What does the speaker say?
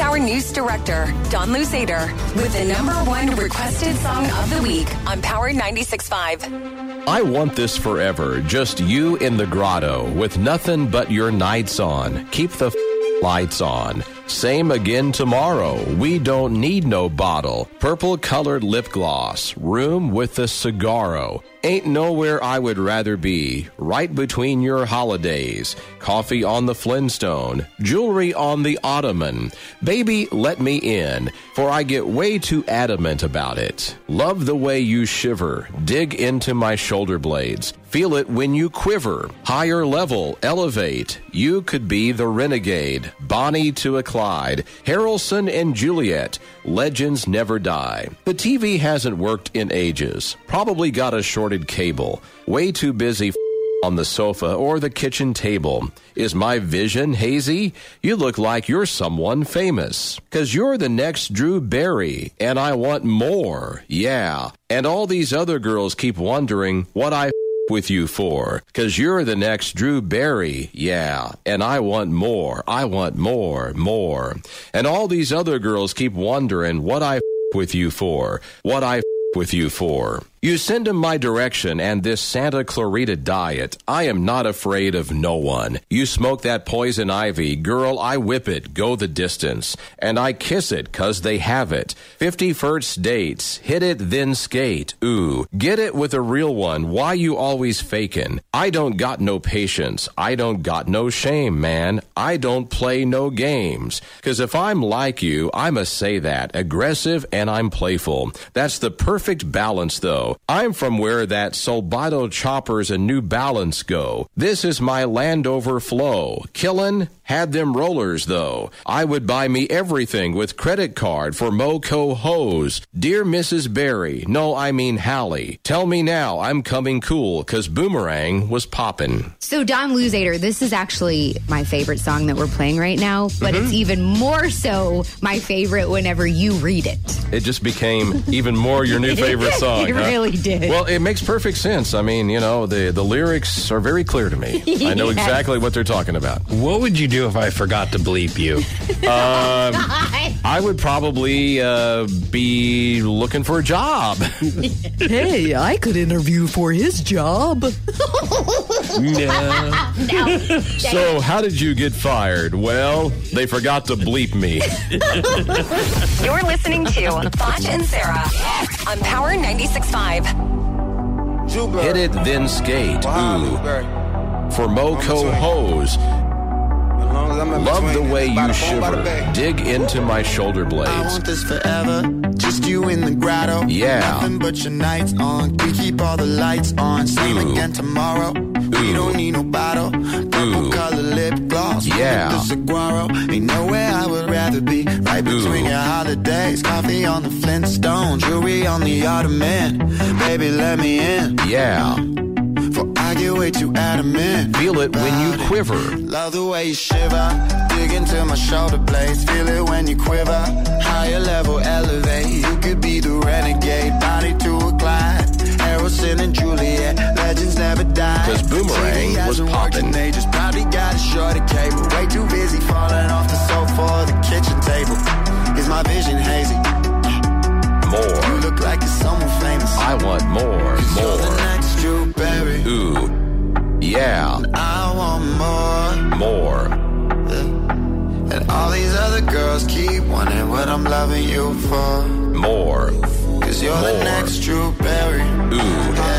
Our news director, Don Luzader, with the number one requested song of the week on Power 96.5. I want this forever. Just you in the grotto with nothing but your nights on. Keep the f- lights on. Same again tomorrow. We don't need no bottle. Purple colored lip gloss. Room with a cigarro. Ain't nowhere I would rather be. Right between your holidays. Coffee on the Flintstone. Jewelry on the Ottoman. Baby, let me in, for I get way too adamant about it. Love the way you shiver. Dig into my shoulder blades. Feel it when you quiver. Higher level, elevate. You could be the renegade. Bonnie to a Clyde. Harrelson and Juliet. Legends never die. The TV hasn't worked in ages. Probably got a shorted cable. Way too busy on the sofa or the kitchen table. Is my vision hazy? You look like you're someone famous. Cause you're the next Drew Barry, and I want more. Yeah. And all these other girls keep wondering what I with you for. Cause you're the next Drew Barry. Yeah. And I want more. I want more, more. And all these other girls keep wondering what I with you for. What I with you for. You send him my direction and this Santa Clarita diet. I am not afraid of no one. You smoke that poison ivy, girl, I whip it, go the distance. And I kiss it, cause they have it. Fifty first dates, hit it, then skate. Ooh, get it with a real one, why you always fakin'? I don't got no patience, I don't got no shame, man. I don't play no games. Cause if I'm like you, I must say that, aggressive and I'm playful. That's the perfect balance though. I'm from where that Solbato choppers and New Balance go. This is my Landover flow. Killin' had them rollers though. I would buy me everything with credit card for Moco hose. Dear Mrs. Barry, no, I mean Hallie. Tell me now I'm coming cool cause Boomerang was poppin'. So, Don Luzader, this is actually my favorite song that we're playing right now, but it's mm-hmm. even more so my favorite whenever you read it. It just became even more your new favorite song. It huh? really did. Well, it makes perfect sense. I mean, you know, the, the lyrics are very clear to me. I know Yes. exactly what they're talking about. What would you do if I forgot to bleep you? I would probably uh, be looking for a job. Hey, I could interview for his job. So, how did you get fired? Well, they forgot to bleep me. You're listening to Foch and Sarah on Power 96.5. Hit it, then skate. Ooh. For Moco hose. Love the way you shiver. Dig into my shoulder I blades. want this forever. Just you in the grotto. Yeah. Nothing but your nights on. We keep all the lights on. Same Ooh. again tomorrow. We don't need no bottle. Purple color lip gloss. Yeah. The saguaro. Ain't nowhere I would rather be. Right between Ooh. your holidays. Coffee on the Flintstone. Jewelry on the Ottoman. Baby, let me in. Yeah. For I get way too adamant. Feel it when you it. quiver. Love the way you shiver, dig into my shoulder blades. Feel it when you quiver, higher level elevate. You girls keep wondering what I'm loving you for. More. Cause you're More. the next Drew Barry. Ooh.